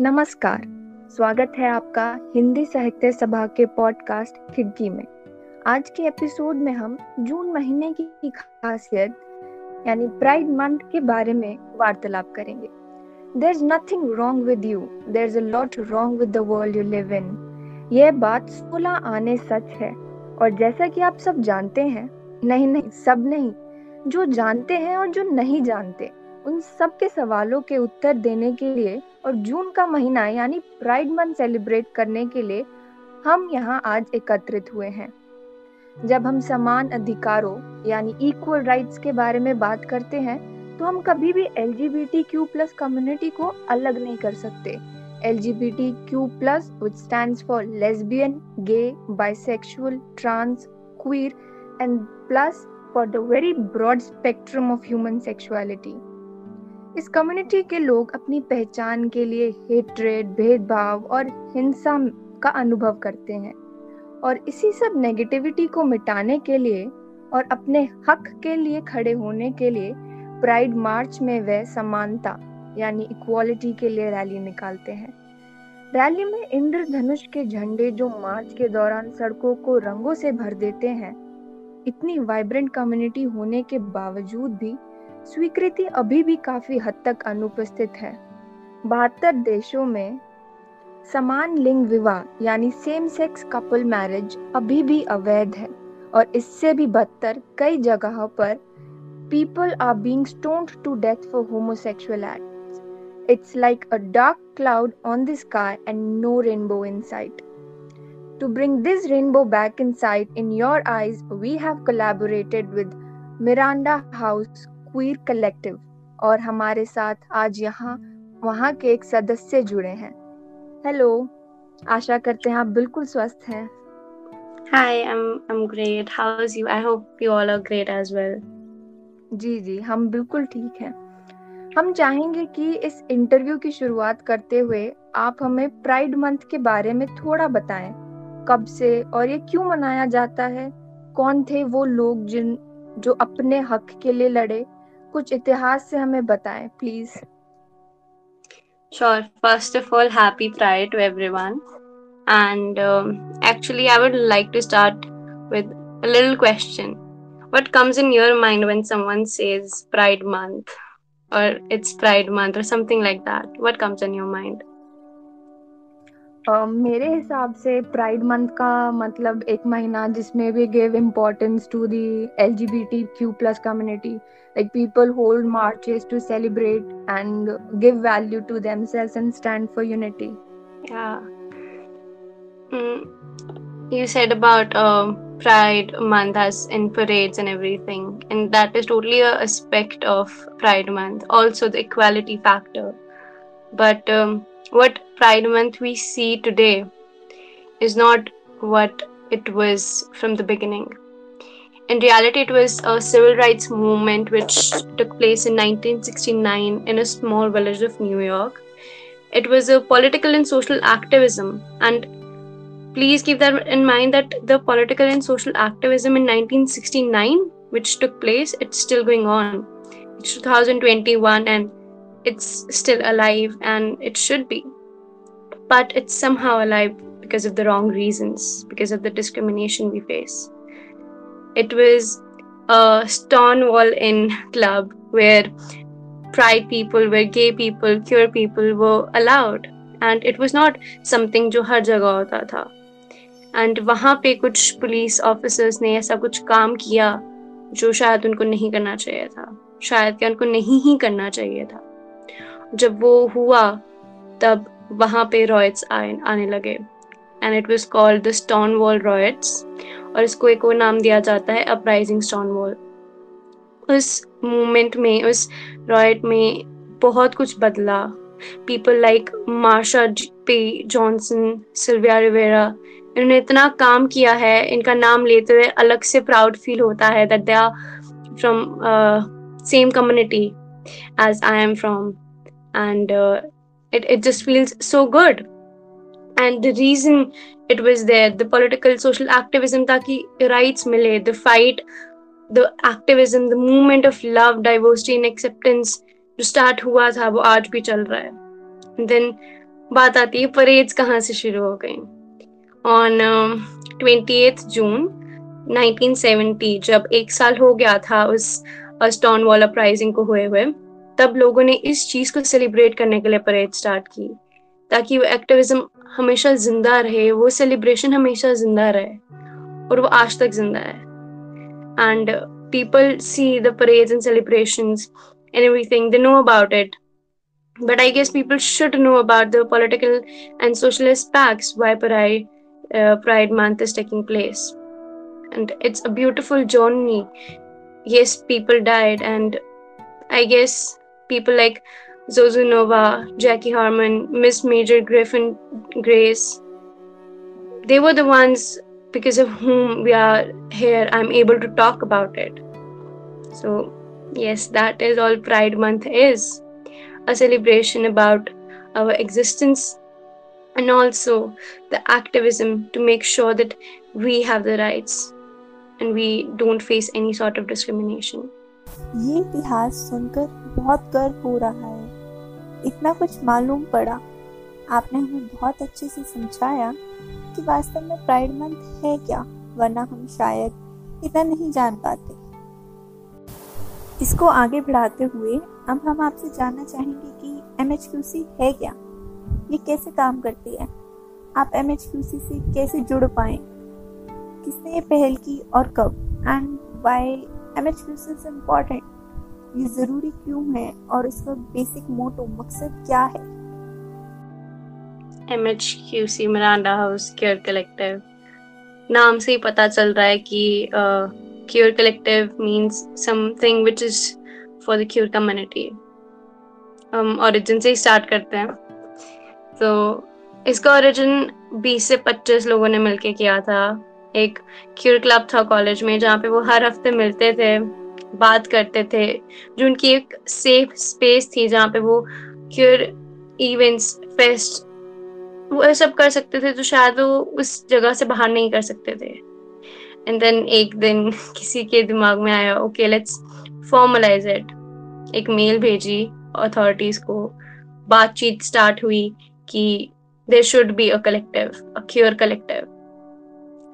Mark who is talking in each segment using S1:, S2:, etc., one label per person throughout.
S1: नमस्कार। स्वागत है आपका हिंदी साहित्य सभा के पॉडकास्ट खिड़की में। आज के एपिसोड में हम जून महीने की खासियत, यानी प्राइड मंथ के बारे में वार्तालाप करेंगे। There is nothing wrong with you there is a lot wrong with the world you live in यह बात सोलह आने सच है। और जैसा कि आप सब जानते हैं, नहीं नहीं, सब नहीं। जो जानते हैं और जो नहीं जानते उन सब के सवालों के उत्तर देने के लिए और जून का महीना, यानी प्राइड मंथ सेलिब्रेट करने के लिए, हम यहाँ आज एकत्रित हुए हैं। जब हम समान अधिकारों, यानी इक्वल राइट्स के बारे में बात करते हैं तो हम कभी भी L G B T Q plus community को अलग नहीं कर सकते। L G B T Q plus which stand for lesbian gay bisexual trans queer and plus for the very broad spectrum of human sexuality इस community के लोग अपनी पहचान के लिए हेट्रेड भेदभाव और हिंसा का अनुभव करते हैं। और इसी सब नेगेटिविटी को मिटाने के लिए और अपने हक के लिए खड़े होने के लिए प्राइड मार्च में वे समानता, यानी इक्वालिटी के लिए रैली निकालते हैं। रैली में इंद्रधनुष के झंडे जो मार्च के दौरान सड़कों को रंगों से भर देते हैं, इतनी वाइब्रेंट कम्युनिटी होने के बावजूद भी स्वीकृति अभी भी काफ़ी हद तक अनुपस्थित है। बहत्तर देशों में समान लिंग विवाह यानी सेम सेक्स कपल मैरिज अभी भी अवैध है और इससे भी बदतर कई जगहों पर people are being stoned to death for homosexual acts it's like a dark cloud on the sky and no rainbow in sight To bring this rainbow back in sight in your eyes, we have collaborated with Miranda House queer collective और हमारे साथ आज यहाँ वहाँ के एक सदस्य जुड़े हैं हेलो आशा करते हैं आप बिल्कुल स्वस्थ हैं
S2: Hi, I'm I'm great. How is you? I hope you all are great as well.
S1: जी जी हम बिल्कुल ठीक हैं हम चाहेंगे कि इस इंटरव्यू की शुरुआत करते हुए आप हमें प्राइड मंथ के बारे में थोड़ा बताएँ कब से और ये क्यों मनाया जाता है कौन थे वो लोग जिन जो अपने हक के लिए लड़े कुछ इतिहास से हमें बताएँ please
S2: sure first of all happy pride to everyone and actually I would like to start with a little question what comes in your mind when someone says pride month और इट्स प्राइड मंथ और something like that what comes in your mind
S1: Uh, मेरे हिसाब से pride month का मतलब एक महीना जिसमें भी give importance to the L G B T Q plus community like people hold marches to celebrate and give value to themselves and stand for unity
S2: Yeah. Mm, you said about uh, Pride Month as in parades and everything, and that is totally a aspect of Pride Month. Also, the equality factor. But um, what Pride Month we see today is not what it was from the beginning. In reality, it was a civil rights movement which took place in 1969 in a small village of New York. It was a political and social activism, and please keep that in mind that the political and social activism in 1969, which took place, it's still going on. It's 2021 and it's still alive, and it should be. But it's somehow alive because of the wrong reasons, because of the discrimination we face. It was a Stonewall Inn club where pride people, where gay people, queer people were allowed. And it was not something जो हर जगह होता था and वहाँ पे कुछ police officers ने ऐसा कुछ काम किया जो शायद उनको नहीं करना चाहिए था शायद क्या उनको नहीं ही करना चाहिए था जब वो हुआ, तब वहाँ पे रॉयट्स आए, आने लगे। And it was called the Stonewall riots और इसको एक और नाम दिया जाता है अपराइजिंग स्टोन वॉल उस मूवमेंट में, उस रॉयट में बहुत कुछ बदला। पीपल लाइक मार्शा पे जॉनसन सिल्विया रिवेरा इन्होंने इतना काम किया है, इनका नाम लेते हुए अलग से प्राउड फील होता है that they are from same community as I am from and it, it just feels so good and the reason it was there the political social activism taki rights mile the fight the activism the movement of love diversity and acceptance जो start हुआ था वो आज भी चल रहा है then बात आती है परेड्स कहाँ से शुरू हो गई ऑन ट्वेंटी जून 1970 जब एक साल हो गया था उस स्टोन वॉल अपराइजिंग को हुए हुए तब लोगों ने इस चीज़ को सेलिब्रेट करने के लिए परेड स्टार्ट की, ताकि वो एक्टिविज्म हमेशा ज़िंदा रहे, वो सेलिब्रेशन हमेशा ज़िंदा रहे, और वो आज तक ज़िंदा है। And people see the parade and celebration and thing know about it but I guess people should know about the political and social pride month is taking place and it's a beautiful journey yes people died and I guess people like Zozu Nova, Jackie Harmon, Miss Major Griffin Grace. They were the ones because of whom we are here. I'm able to talk about it. So, yes, that is all Pride Month is a celebration about our existence and also the activism to make sure that we have the rights and we don't face any sort of discrimination.
S3: ये इतिहास सुनकर बहुत गर्व हो रहा है। इतना कुछ मालूम पड़ा। आपने हमें बहुत अच्छे से समझाया कि वास्तव में प्राइड मंथ है क्या, वरना हम शायद इतना नहीं जान पाते। इसको आगे बढ़ाते हुए अब हम आपसे जानना चाहेंगे कि एम है क्या? ये कैसे काम करती है? आप एम से कैसे जुड़ पाए? किसने ये पहल की और कब? And why M H is important ये ज़रूरी क्यों है और इसका बेसिक मोटो मकसद क्या है?
S2: M H Q C Miranda House queer collective नाम से ही पता चल रहा है कि queer collective means something which is for the queer community हम ओरिजिन से ही स्टार्ट करते हैं। तो इसका ओरिजिन 20 से 25 लोगों ने मिलके किया था। एक क्यूर क्लब था कॉलेज में जहाँ पे वो हर हफ़्ते मिलते थे, बात करते थे। जो उनकी एक सेफ़ स्पेस थी जहाँ पे वो क्योर इवेंट्स फेस्ट वो सब कर सकते थे तो शायद वो उस जगह से बाहर नहीं कर सकते थे। एंड देन एक दिन किसी के दिमाग में आया ओके लेट्स फॉर्मलाइज इट एक मेल भेजी अथॉरिटीज को। बातचीत स्टार्ट हुई कि there should be a collective a queer collective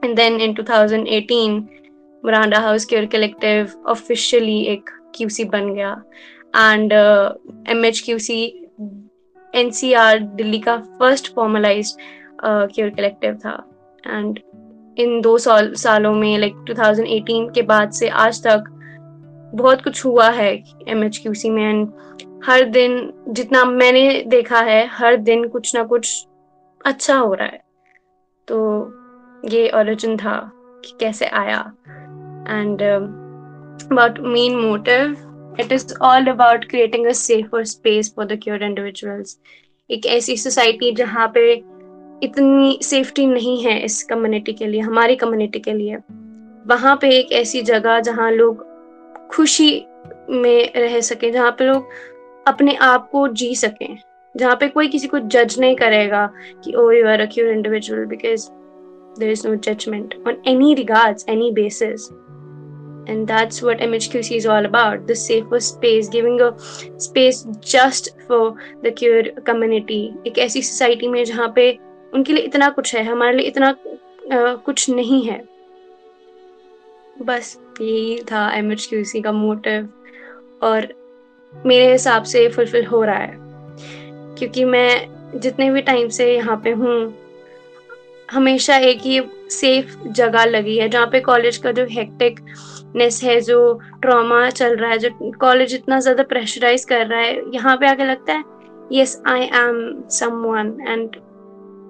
S2: and then in 2018 Miranda House queer collective officially एक क्यूसी बन गया। And M H Q C N C R Delhi का फ़र्स्ट फॉर्मलाइज केयर कलेक्टिव था। And in दो साल, सालों में like like 2018 के बाद से आज तक बहुत कुछ हुआ है एम एच क्यू में। एंड हर दिन, जितना मैंने देखा है, हर दिन कुछ ना कुछ अच्छा हो रहा है। तो ये ओरिजिन था कि कैसे आया। And about main motive, it is all about creating a safer space for the cured individuals. एक ऐसी सोसाइटी जहाँ पे इतनी सेफ्टी नहीं है इस कम्युनिटी के लिए, हमारी कम्युनिटी के लिए। वहाँ पे एक ऐसी जगह जहाँ लोग खुशी में रह सके, जहाँ पे लोग अपने आप को जी सकें। जहाँ पे कोई किसी को जज नहीं करेगा कि ओ you are a queer individual because there is no judgement on any regards any basis and that's what mhqc is all about the safer space giving a space just for the queer community. एक ऐसी society में जहाँ पे उनके लिए इतना कुछ है हमारे लिए इतना आ, कुछ नहीं है। बस यही था एम का मोटिव और मेरे हिसाब से फुलफिल हो रहा है। क्योंकि मैं जितने भी टाइम से यहाँ पे हूँ हमेशा एक ही सेफ़ जगह लगी है, जहाँ पे कॉलेज का जो हेक्टिक नेस है, जो ट्रॉमा चल रहा है, जो कॉलेज इतना ज़्यादा प्रेशराइज कर रहा है, यहाँ पे आके लगता है yes I am someone and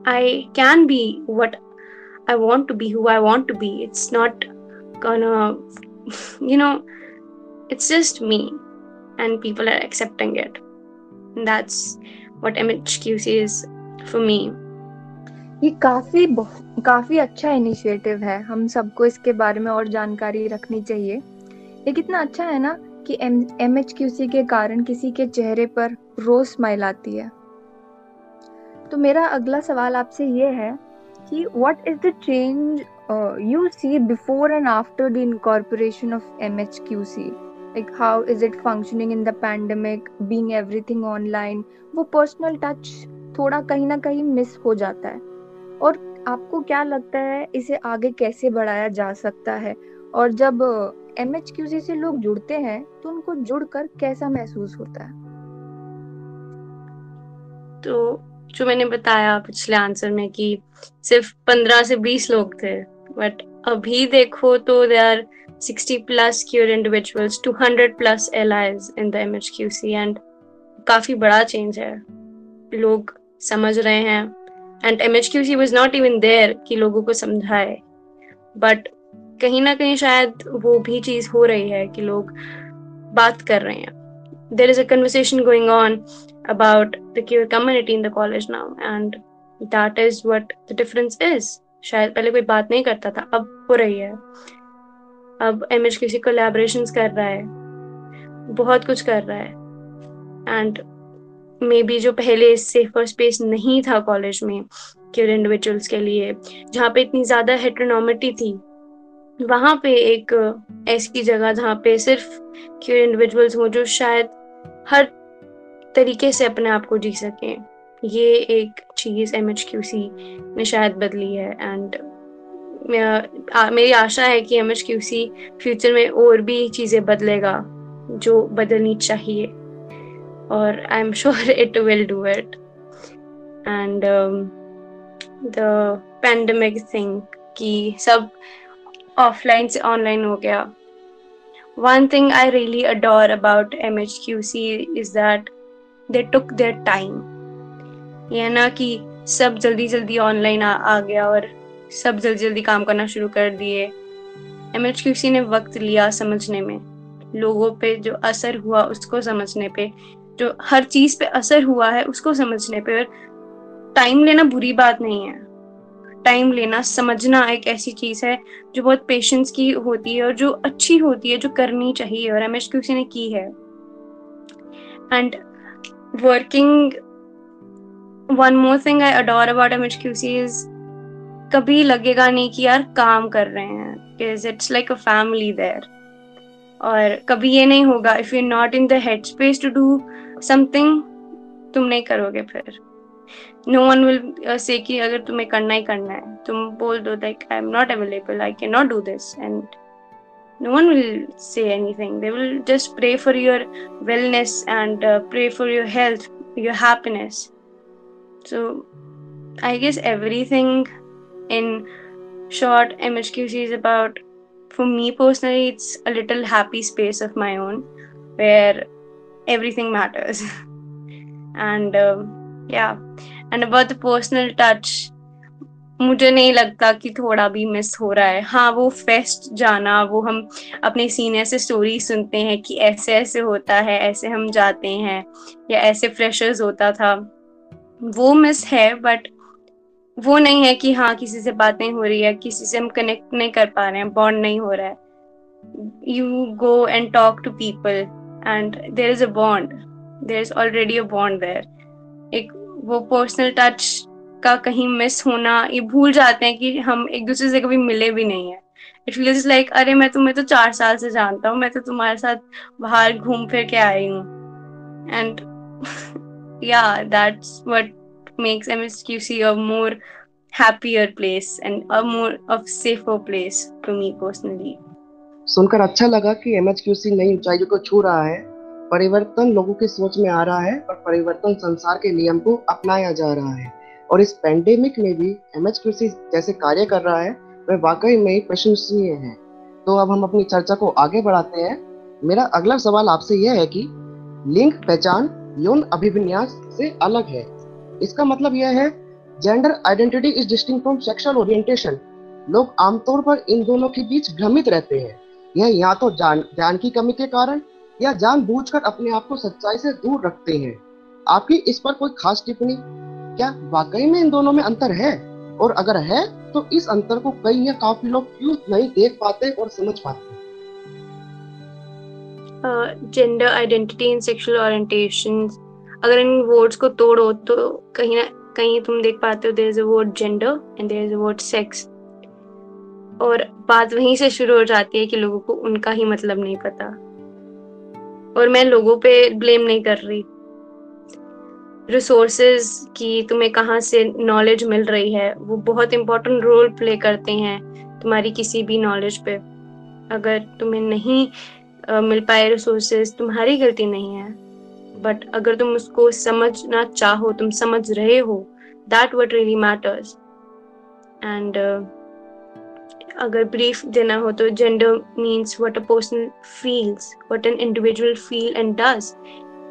S2: I can be what I want to be who I want to be it's not you know, it's just me and people are accepting it. And that's what mhqc is for me.
S1: ये काफ़ी काफ़ी अच्छा initiative है। हम सबको इसके बारे में और जानकारी रखनी चाहिए। ये कितना अच्छा है ना कि एम सी के कारण किसी के चेहरे पर रोज स्माइल आती है। तो मेरा अगला सवाल आपसे ये है कि what is the change you see before and after the incorporation of M H Q C like how is it functioning in the pandemic being everything online वो पर्सनल टच थोड़ा कहीं ना कहीं मिस हो जाता है। और आपको क्या लगता है इसे आगे कैसे बढ़ाया जा सकता है? और जब एम एच से लोग जुड़ते हैं तो उनको जुड़कर कैसा महसूस होता है?
S2: तो जो मैंने बताया पिछले आंसर में कि सिर्फ़ पंद्रह से बीस लोग थे बट अभी देखो तो they are sixty 60 plus cured individuals 200 plus allies in the MHQC and काफ़ी बड़ा चेंज है। लोग समझ रहे हैं। And M H Q C was not even there कि लोगों को समझाए। बट कहीं ना कहीं शायद वो भी चीज़ हो रही है कि लोग बात कर रहे हैं। There is a conversation going on about the queer community in the college now and that is what the difference is शायद पहले कोई बात नहीं करता था, अब हो रही है। अब एम एच किसी कोलेबरेशन कर रहा है, बहुत कुछ कर रहा है। एंड मे भी जो पहले सेफर स्पेस नहीं था कॉलेज में क्योर इंडिविजुअल्स के लिए, जहाँ पे इतनी ज़्यादा हेट्रोनॉमिटी थी, वहाँ पे एक ऐसी जगह जहाँ पे सिर्फ़ क्योर इंडिविजुअल्स हो जो शायद हर तरीके से अपने आप को जी सकें। ये एक चीज़ एम एच क्यू सी ने शायद बदली है एंड मेरी आशा है कि M H Q C future में और भी चीज़ें बदलेगा, जो बदलनी चाहिए। और I am sure it will do it and the pandemic thing कि सब ऑफलाइन से ऑनलाइन हो गया. One thing I really adore about MHQC is that they took their time. ये ना कि सब जल्दी जल्दी ऑनलाइन आ, आ गया और सब जल्दी जल्दी काम करना शुरू कर दिए. एम ने वक्त लिया समझने में. लोगों पे जो असर हुआ उसको समझने पे. जो हर चीज़ पे असर हुआ है, उसको समझने पे। टाइम लेना बुरी बात नहीं है। टाइम लेना समझना एक ऐसी चीज़ है, जो बहुत पेशेंस की होती है और जो अच्छी होती है, जो करनी चाहिए और एम एच क्यू ने की है। And working one more thing I adore about M H Q C is कभी लगेगा नहीं कि यार काम कर रहे हैं it's like a family there और कभी ये नहीं होगा if you not in the head space to do something तुम नहीं करोगे फिर नो वन विल से कि अगर तुम्हें करना ही करना है तुम बोल दो like I am not available I can not do this and no one will say anything they will just pray for your wellness and uh, pray for your health your happiness so i guess everything in short, MHQC is about, for me personally, it's a little happy space of my own where everything matters. and um, yeah, and about the personal touch, मुझे नहीं लगता कि थोड़ा भी miss हो रहा है। हाँ वो फेस्ट जाना वो हम अपने सीनियर से स्टोरी सुनते हैं कि ऐसे ऐसे होता है ऐसे हम जाते हैं या ऐसे फ्रेशर्स होता था। वो मिस है बट वो नहीं है कि हाँ किसी से बात नहीं हो रही है किसी से हम कनेक्ट नहीं कर पा रहे हैं बॉन्ड नहीं हो रहा है। You go and talk to people and there is a bond there is already a bond there एक वो पर्सनल टच का कहीं मिस होना, ये भूल जाते हैं कि हम एक दूसरे से कभी मिले भी नहीं है। इट फील्स लाइक अरे मैं तुम्हें तो चार साल से जानता हूँ, मैं तो तुम्हारे साथ बाहर घूम फिर के आई हूँ। And yeah that's what makes MSQC a more happier place and a more of safer place to me personally.
S4: सुनकर अच्छा लगा कि एमएचक्यूसी नई ऊंचाइयों को छू रहा है, परिवर्तन लोगों की सोच में आ रहा है और परिवर्तन संसार के नियम को अपनाया जा रहा है। और इस पेंडेमिक में भी एमएचक्यूसी जैसे कार्य कर रहा है वह वाकई में प्रशंसनीय है। तो अब हम अपनी चर्चा को आगे बढ़ाते हैं। मेरा अगला सवाल आपसे यह है कि लिंग पहचान यौन अभिविन्यास से अलग है। इसका मतलब यह है gender identity is distinct from sexual orientation लोग आमतौर पर इन दोनों के बीच भ्रमित रहते हैं। यह या तो जान ज्ञान की कमी के कारण, या जानबूझकर अपने आप को सच्चाई से दूर रखते हैं। आपकी इस पर कोई खास टिप्पणी? क्या वाकई में इन दोनों में अंतर है? और अगर है तो इस अंतर को कई या काफ़ी लोग क्यों नहीं देख पाते और समझ पाते?
S2: Gender identity and sexual orientation अगर इन वर्ड्स को तोड़ो तो कहीं ना, कहीं तुम देख पाते हो there is a word gender and there is a word sex और बात वहीं से शुरू हो जाती है कि लोगों को उनका ही मतलब नहीं पता। और मैं लोगों पे ब्लेम नहीं कर रही। रिसोर्सेज की तुम्हें कहाँ से नॉलेज मिल रही है वो बहुत इंपॉर्टेंट रोल प्ले करते हैं तुम्हारी किसी भी नॉलेज पे। अगर तुम्हें नहीं uh, मिल पाए रिसोर्सेज तुम्हारी गलती नहीं है। बट अगर तुम उसको समझना चाहो तुम समझ रहे हो that what really matters and अगर ब्रीफ देना हो तो gender means what a person feels what an individual feel and does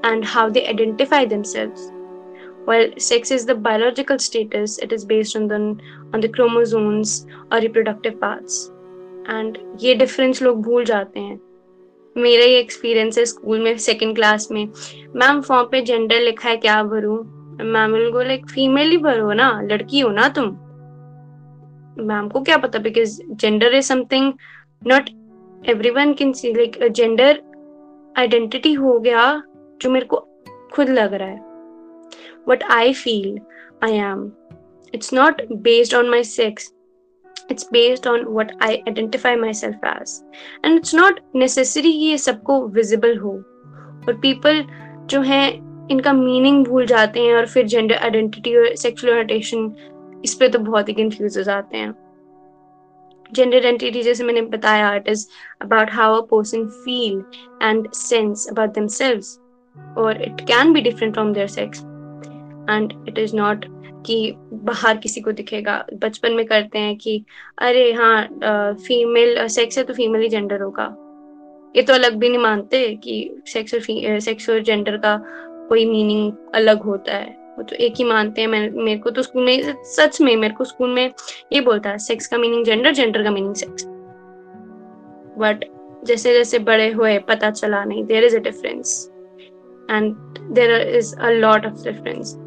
S2: and how they identify themselves well sex is the biological status it is based on on the chromosomes और reproductive parts and ये difference लोग भूल जाते हैं। मेरा ये experience है school में सेकेंड क्लास में। मैम फॉर्म पे जेंडर लिखा है, क्या भरू? मैम लाइक फीमेल ही भरो ना, लड़की हो ना तुम? मैम को क्या पता? Because gender is something not everyone can see like gender identity हो गया जो मेरे को खुद लग रहा है. What I feel I am it's not based on my sex it's based on what I identify myself as. And it's not necessary कि ये सबको विजिबल हो. और पीपल जो हैं, इनका मीनिंग भूल जाते हैं और फिर जेंडर आइडेंटिटी और सेक्सुअल ओरिएंटेशन इस पे तो बहुत ही कंफ्यूज हो जाते हैं। जेंडर आइडेंटिटी जैसे मैंने बताया it is about how a person feel and sense about themselves और it can be different from their sex and it is not कि बाहर किसी को दिखेगा। बचपन में करते हैं कि, अरे हाँ फीमेल सेक्स है तो फीमेल ही जेंडर होगा। ये तो अलग भी नहीं मानते कि सेक्स और सेक्स और जेंडर का कोई मीनिंग अलग होता है। वो तो एक ही मानते हैं मेरे को तो स्कूल में सच में मेरे को स्कूल में ये बोलता है सेक्स का मीनिंग जेंडर जेंडर का मीनिंग सेक्स बट जैसे जैसे बड़े हुए पता चला नहीं there is a difference and there is a lot of difference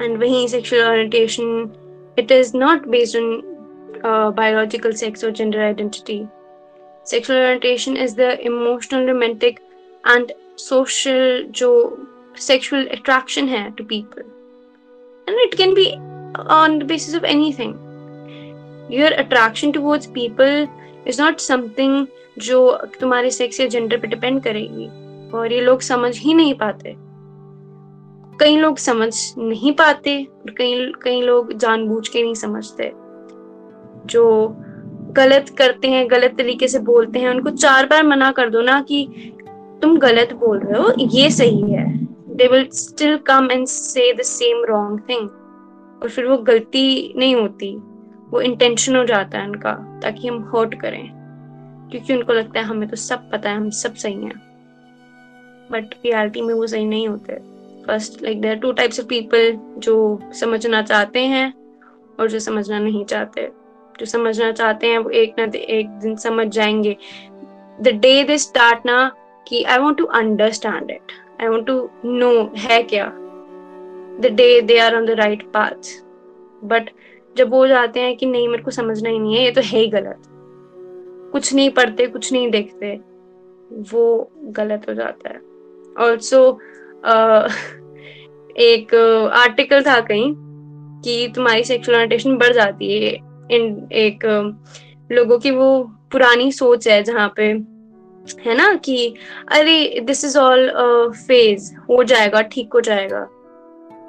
S2: and वहीं orientation it is not based on uh, biological sex or gender identity sexual orientation is the emotional romantic and social जो sexual attraction है to people. And it can be on the basis of anything. Your attraction towards people is not something जो तुम्हारे sex या gender पे depend करेगी. और ये लोग समझ ही नहीं पाते. कई लोग समझ नहीं पाते और कई कई लोग जानबूझ के नहीं समझते. जो गलत करते हैं, गलत तरीके से बोलते हैं, उनको चार बार मना कर दो ना कि तुम गलत बोल रहे हो, ये सही है. They will still come and say the same wrong thing और फिर वो गलती नहीं होती। वो इंटेंशन हो जाता है उनका, ताकि हम हर्ट करें। क्योंकि उनको लगता है हमें तो सब पता है, हम सब सही हैं। बट रियलिटी में वो सही नहीं होते। First like there two types of people जो समझना चाहते हैं और जो समझना नहीं चाहते। जो समझना चाहते हैं, वो एक ना एक दिन समझ जाएँगे। द डे दे स्टार्ट ना, कि I want to understand it I want to know है क्या? The day they are on the right path but जब वो जाते हैं कि नहीं, मेरे को समझना ही नहीं है, ये तो है ही गलत। कुछ नहीं पढ़ते, कुछ नहीं देखते, वो गलत हो जाता है। ऑल्सो एक आर्टिकल था कहीं कि तुम्हारी सेक्सुअल ओरिएंटेशन बढ़ जाती है। इन एक लोगों की वो पुरानी सोच है जहाँ पे है ना कि अरे दिस इज़ ऑल फ़ेज़ हो जाएगा ठीक हो जाएगा।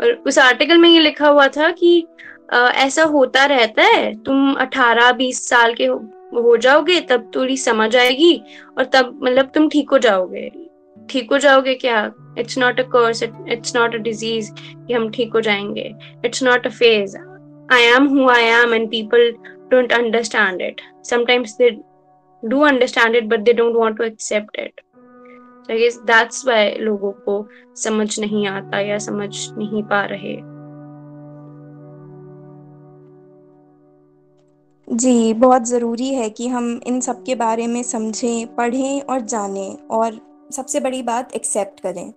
S2: और उस आर्टिकल में ये लिखा हुआ था कि uh, ऐसा होता रहता है तुम 18-20 साल के हो, हो जाओगे तब थोड़ी समझ आएगी और तब मतलब तुम ठीक हो जाओगे। ठीक हो जाओगे क्या? It's not a curse it's not a disease कि हम ठीक हो जाएँगे। It's not a phase I am who I am and people don't understand it sometimes they do understand it but they don't want to accept it that's why लोगों को समझ नहीं आता या समझ नहीं पा रहे।
S3: जी, बहुत ज़रूरी है कि हम इन सब के बारे में समझें, पढ़ें और जानें और सबसे बड़ी बात एक्सेप्ट करें।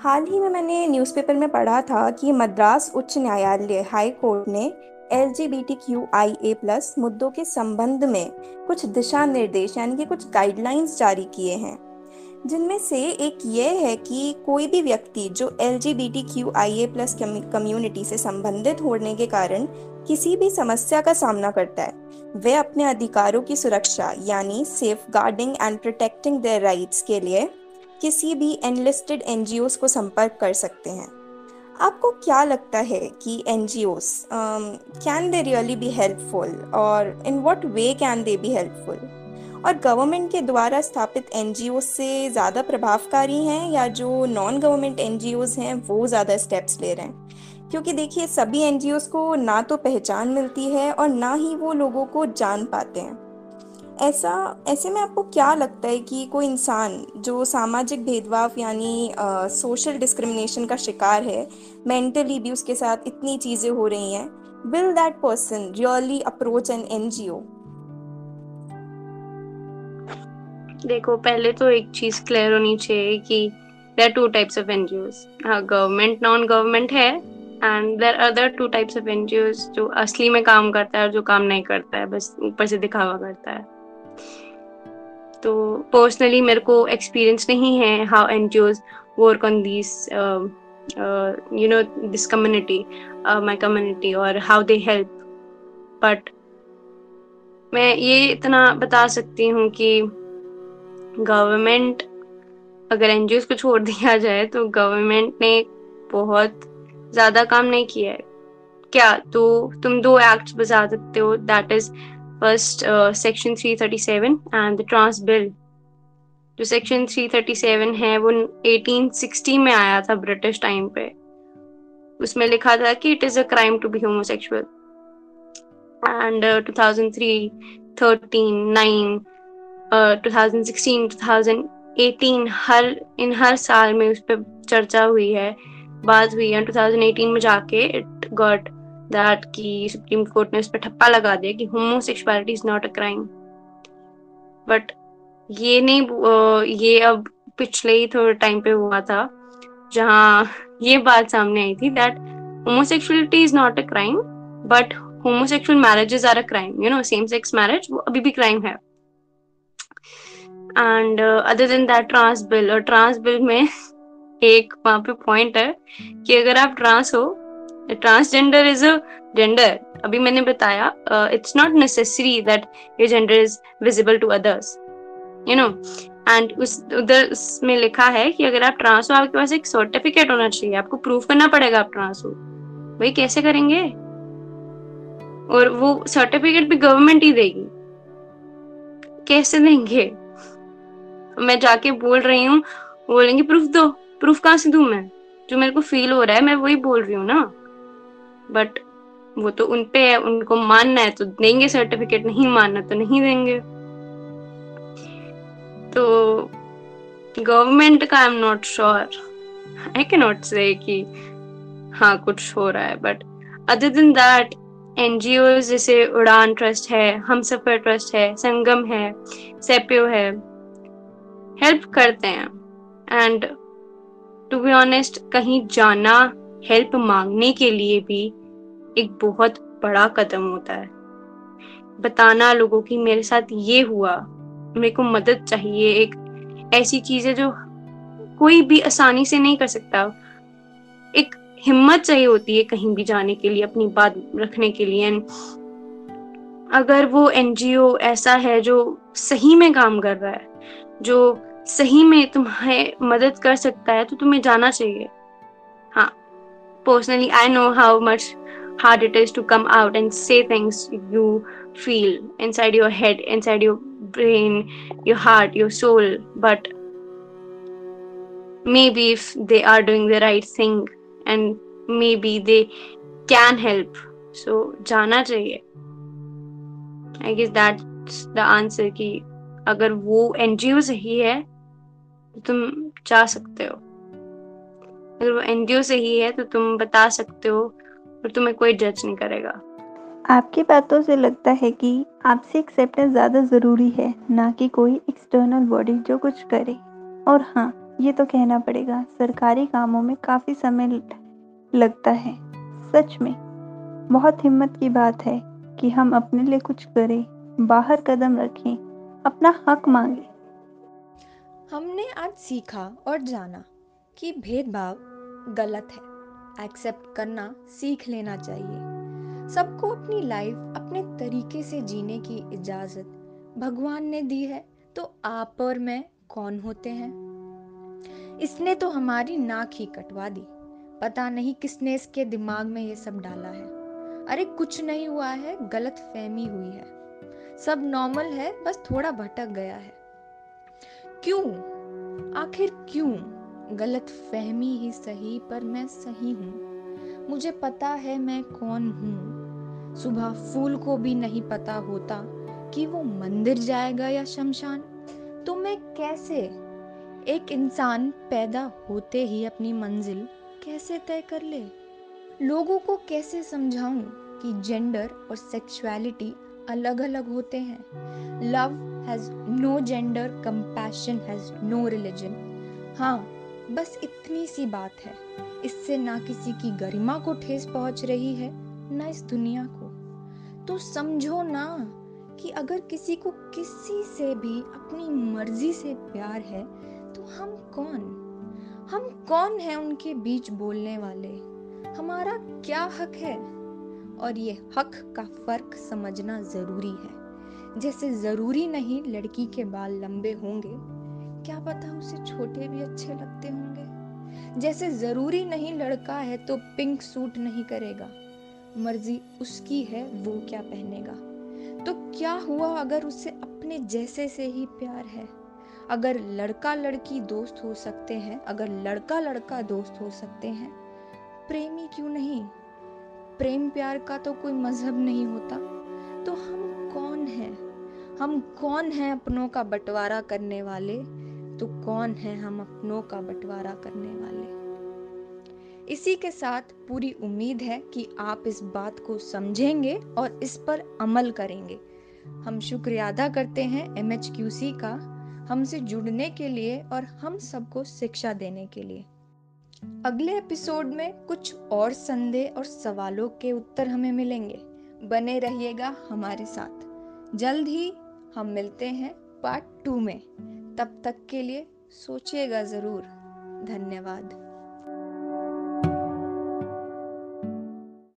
S3: हाल ही में मैंने न्यूज़पेपर में पढ़ा था कि मद्रास उच्च न्यायालय हाई कोर्ट ने एल प्लस मुद्दों के संबंध में कुछ दिशा निर्देश यानी कि कुछ गाइडलाइंस जारी किए हैं। जिनमें से एक ये है कि कोई भी व्यक्ति जो L G B T Q I A plus community से संबंधित होने के कारण किसी भी समस्या का सामना करता है, वे अपने अधिकारों की सुरक्षा, यानी safeguarding and protecting their rights के लिए किसी भी एनलिस्टेड एन को संपर्क कर सकते हैं। आपको क्या लगता है कि N G Os can they really be helpful और in what way can they be helpful और गवर्नमेंट के द्वारा स्थापित एन से ज़्यादा प्रभावकारी हैं या जो non government N G Os हैं, वो ज़्यादा स्टेप्स ले रहे हैं? क्योंकि देखिए, सभी एन जी ओज को ना तो पहचान मिलती है और ना ही वो लोगों को जान पाते हैं। ऐसा, ऐसे में आपको क्या लगता है कि कोई इंसान जो सामाजिक भेदभाव यानी सोशल डिस्क्रिमिनेशन का शिकार है मेंटली भी उसके साथ इतनी चीज़ें हो रही हैं will that person really approach an NGO
S2: देखो, पहले तो एक चीज़ क्लियर होनी चाहिए कि there two types of NGO government non government है and there other two types of NGO जो असली में काम करता है और जो काम नहीं करता है, बस ऊपर से दिखावा करता है। तो पर्सनली मेरे को एक्सपीरियंस नहीं है how an NGO work on this you know this community my community और हाउ दे हेल्प बट मैं ये इतना बता सकती हूँ कि गवर्नमेंट अगर एनजीओ को छोड़ दिया जाए तो गवर्नमेंट ने बहुत ज़्यादा काम नहीं किया है। क्या तो तुम दो एक्ट बता सकते हो that is first section 337 and the trans bill जो सेक्शन 337 है, वो 1860 में आया था ब्रिटिश टाइम पे। उसमें लिखा था कि it is a crime to be homosexual and 2003 13 9 2016 2018 हर, इन हर साल में उस पर चर्चा हुई है, बात हुई है। 2018 में जाके इट गॉट दैट कि सुप्रीम कोर्ट ने उस पर ठप्पा लगा दिया कि homosexuality is not a crime but ये नहीं ये अब पिछले ही थोड़े टाइम पे हुआ था, जहाँ ये बात सामने आई थी that homosexuality is not a crime but homosexual marriages are a crime you know same sex marriage वो अभी भी क्राइम है. And other than that trans bill और ट्रांस बिल में एक वहाँ पे पॉइंट है कि अगर आप ट्रांस हो ट्रांसजेंडर इज़ अ जेंडर अभी मैंने बताया it's not necessary that your gender is visible to others you know and उस, उधर उसमें लिखा है कि अगर आप ट्रांस हो, आपके पास एक सर्टिफिकेट होना चाहिए। आपको प्रूफ करना पड़ेगा आप ट्रांस हो। भाई कैसे करेंगे? और वो सर्टिफिकेट भी गवर्नमेंट ही देगी। कैसे देंगे? मैं जाके बोल रही हूँ बोलेंगे प्रूफ दो। प्रूफ कहाँ से दू मैं? जो मेरे को फील हो रहा है, मैं वही बोल रही हूँ ना? बट वो तो उन पे है, उनको मानना है तो देंगे सर्टिफिकेट नहीं मानना तो नहीं देंगे। तो गवर्नमेंट का I am not sure I can not say कि हाँ कुछ हो रहा है but other than that NGO जैसे उड़ान ट्रस्ट है हम सफ़र ट्रस्ट है, संगम है, सेपियो है हेल्प करते हैं। एंड टू बी ऑनेस्ट कहीं जाना हेल्प मांगने के लिए भी एक बहुत बड़ा कदम होता है। बताना लोगों की, मेरे साथ ये हुआ, मेरे को मदद चाहिए, एक ऐसी चीज़ है जो कोई भी आसानी से नहीं कर सकता। एक हिम्मत चाहिए होती है कहीं भी जाने के लिए, अपनी बात रखने के लिए। एंड अगर वो एनजीओ ऐसा है जो सही में काम कर रहा है, जो सही में तुम्हें मदद कर सकता है तो तुम्हें जाना चाहिए। हाँ personally I know how much hard it is to come out and say things you feel inside your head, inside your brain, your heart, your soul. But maybe if they are doing the right thing and maybe they can help, so jana chahiye. I guess that's the answer कि अगर वो NGO सही है तो तुम जा सकते हो अगर वो एनजीओ सही है तो तुम बता सकते हो और तुम्हें कोई जज नहीं करेगा।
S3: आपकी बातों से लगता है कि आपसे एक्सेप्टेंस ज़्यादा ज़रूरी है ना कि कोई एक्सटर्नल बॉडी जो कुछ करे। और हाँ ये तो कहना पड़ेगा सरकारी कामों में काफ़ी समय लगता है। सच में बहुत हिम्मत की बात है कि हम अपने लिए कुछ करें बाहर कदम रखें अपना हक मांगे।
S1: हमने आज सीखा और जाना कि भेदभाव गलत है। एक्सेप्ट करना सीख लेना चाहिए। सबको अपनी लाइफ, अपने तरीके से जीने की इजाज़त भगवान ने दी है तो आप और मैं कौन होते हैं? इसने तो हमारी नाक ही कटवा दी। पता नहीं किसने इसके दिमाग में ये सब डाला है। अरे कुछ नहीं हुआ है, गलत फहमी हुई है। सब नॉर्मल है, बस थोड़ा भटक गया है। क्यों? आखिर क्यों? गलत फहमी ही सही, पर मैं सही हूँ। मुझे पता है मैं कौन हूँ। सुबह फूल को भी नहीं पता होता कि वो मंदिर जाएगा या शमशान। तो मैं कैसे एक इंसान पैदा होते ही अपनी मंजिल कैसे तय कर ले? लोगों को कैसे समझाऊं कि जेंडर और सेक्सुअलिटी अलग अलग होते हैं? Love has no gender compassion has no religion हाँ बस इतनी सी बात है। इससे ना किसी की गरिमा को ठेस पहुँच रही है, ना इस दुनिया को। तो समझो ना कि अगर किसी को किसी से भी अपनी मर्ज़ी से प्यार है तो हम कौन? हम कौन हैं उनके बीच बोलने वाले? हमारा क्या हक है? और ये हक का फ़र्क समझना ज़रूरी है। जैसे ज़रूरी नहीं लड़की के बाल लंबे होंगे क्या पता उसे छोटे भी अच्छे लगते होंगे? जैसे ज़रूरी नहीं लड़का है तो पिंक सूट नहीं करेगा। मर्ज़ी उसकी है, वो क्या पहनेगा? तो क्या हुआ अगर उसे अपने जैसे से ही प्यार है? अगर लड़का लड़की दोस्त हो सकते हैं, अगर लड़का लड़का दोस्त हो सकते हैं, प्रेमी क्यों नहीं? प्रेम प्यार का तो कोई मज़हब नहीं होता। तो हम कौन हैं? हम कौन हैं अपनों का बंटवारा करने वाले? तो कौन है हम अपनों का बंटवारा करने वाले? इसी के साथ पूरी उम्मीद है कि आप इस बात को समझेंगे और इस पर अमल करेंगे। हम शुक्रिया अदा करते हैं एम का, हमसे जुड़ने के लिए और हम सबको शिक्षा देने के लिए। अगले एपिसोड में कुछ और संदेह और सवालों के उत्तर हमें मिलेंगे। बने रहिएगा हमारे साथ। जल्द ही हम मिलते हैं पार्ट टू में। तब तक के लिए सोचिएगा ज़रूर। धन्यवाद।